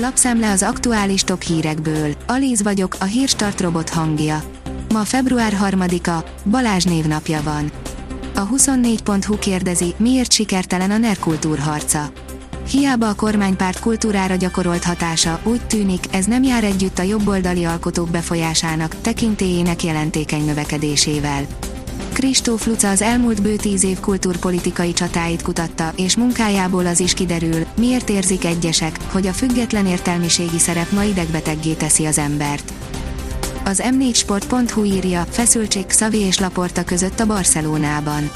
Lapszemle az aktuális top hírekből. Alíz vagyok, a hírstart robot hangja. Ma február 3-a, Balázs névnapja van. A 24.hu kérdezi, miért sikertelen a NER kultúrharca. Hiába a kormánypárt kultúrára gyakorolt hatása, úgy tűnik, ez nem jár együtt a jobboldali alkotók befolyásának, tekintélyének jelentékeny növekedésével. Kristóf Luca az elmúlt bő tíz év kultúrpolitikai csatáit kutatta, és munkájából az is kiderül, miért érzik egyesek, hogy a független értelmiségi szerep ma idegbeteggé teszi az embert. Az m4sport.hu írja, feszültség Xavi és Laporta között a Barcelonában.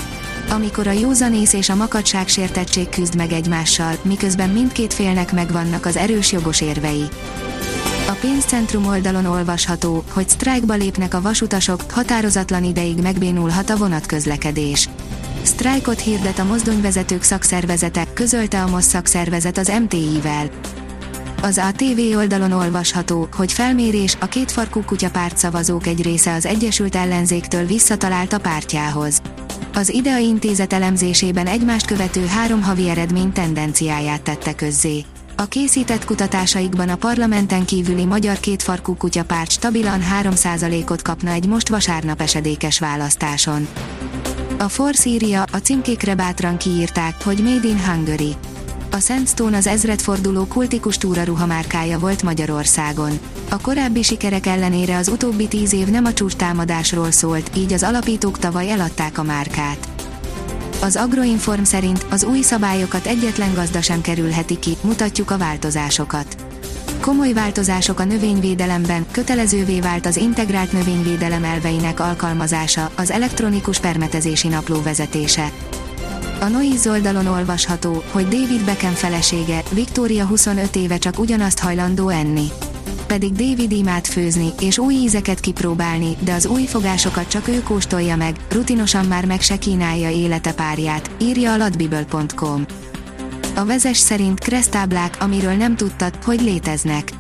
Amikor a józanész és a makadság sértettség küzd meg egymással, miközben mindkét félnek megvannak az erős jogos érvei. A pénzcentrum oldalon olvasható, hogy sztrájkba lépnek a vasutasok, határozatlan ideig megbénulhat a vonatközlekedés. Sztrájkot hirdet a mozdonyvezetők szakszervezete, közölte a MOSZ szakszervezet az MTI-vel. Az ATV oldalon olvasható, hogy felmérés a kétfarkú kutyapárt szavazók egy része az Egyesült Ellenzéktől visszatalált a pártjához. Az IDEA intézet elemzésében egymást követő három havi eredmény tendenciáját tette közzé. A készített kutatásaikban a parlamenten kívüli magyar kétfarkú kutyapárt stabilan 3%-ot kapna egy most vasárnap esedékes választáson. A Force írja, a címkékre bátran kiírták, hogy Made in Hungary. A Sandstone az ezredforduló kultikus túraruha márkája volt Magyarországon. A korábbi sikerek ellenére az utóbbi tíz év nem a csúcstámadásról szólt, így az alapítók tavaly eladták a márkát. Az Agroinform szerint az új szabályokat egyetlen gazda sem kerülheti ki, mutatjuk a változásokat. Komoly változások a növényvédelemben, kötelezővé vált az integrált növényvédelem elveinek alkalmazása, az elektronikus permetezési napló vezetése. A Noiz oldalon olvasható, hogy David Beckham felesége, Victoria 25 éve csak ugyanazt hajlandó enni. Pedig David imád főzni, és új ízeket kipróbálni, de az új fogásokat csak ő kóstolja meg, rutinosan már meg se kínálja élete párját, írja a ladbibel.com. A vezes szerint kresztáblák, amiről nem tudtad, hogy léteznek.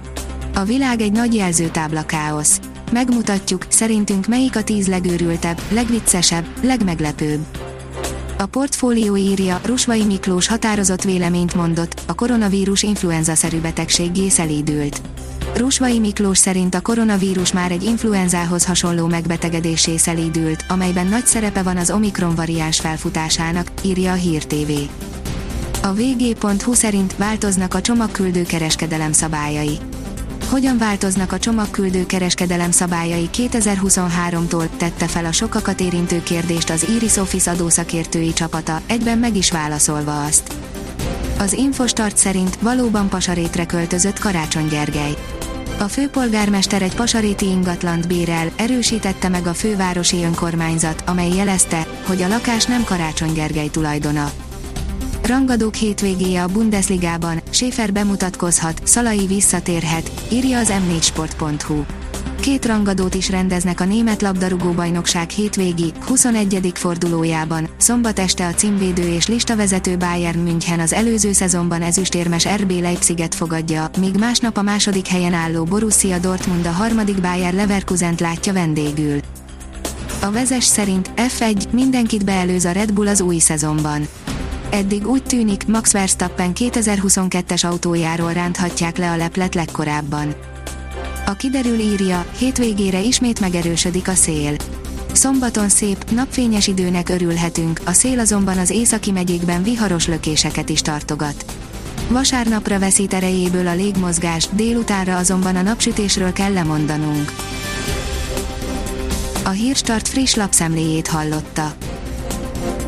A világ egy nagy jelzőtábla káosz. Megmutatjuk, szerintünk melyik a tíz legőrültebb, legviccesebb, legmeglepőbb. A portfólió írja, Rusvai Miklós határozott véleményt mondott, a koronavírus influenza-szerű betegséggé szelídült. Rusvai Miklós szerint a koronavírus már egy influenzához hasonló megbetegedésé szelídült, amelyben nagy szerepe van az Omikron variáns felfutásának, írja a Hír TV. A vg.hu szerint változnak a csomagküldő kereskedelem szabályai. Hogyan változnak a csomagküldő kereskedelem szabályai 2023-tól, tette fel a sokakat érintő kérdést az Iris Office adószakértői csapata, egyben meg is válaszolva azt. Az Infostart szerint valóban pasarétre költözött Karácsony Gergely. A főpolgármester egy pasaréti ingatlant bérel, erősítette meg a fővárosi önkormányzat, amely jelezte, hogy a lakás nem Karácsony Gergely tulajdona. Rangadók hétvégéje a Bundesligában, Schäfer bemutatkozhat, Szalai visszatérhet, írja az m4sport.hu. Két rangadót is rendeznek a német labdarúgó-bajnokság hétvégi, 21. fordulójában, szombat este a címvédő és listavezető Bayern München az előző szezonban ezüstérmes RB Leipziget fogadja, míg másnap a második helyen álló Borussia Dortmund a harmadik Bayer Leverkusent látja vendégül. A vezes szerint F1 mindenkit beelőz a Red Bull az új szezonban. Eddig úgy tűnik, Max Verstappen 2022-es autójáról ránthatják le a leplet legkorábban. A kiderül írja, hétvégére ismét megerősödik a szél. Szombaton szép, napfényes időnek örülhetünk, a szél azonban az északi megyékben viharos lökéseket is tartogat. Vasárnapra veszít erejéből a légmozgás, délutánra azonban a napsütésről kell lemondanunk. A Hírstart friss lapszemléjét hallotta.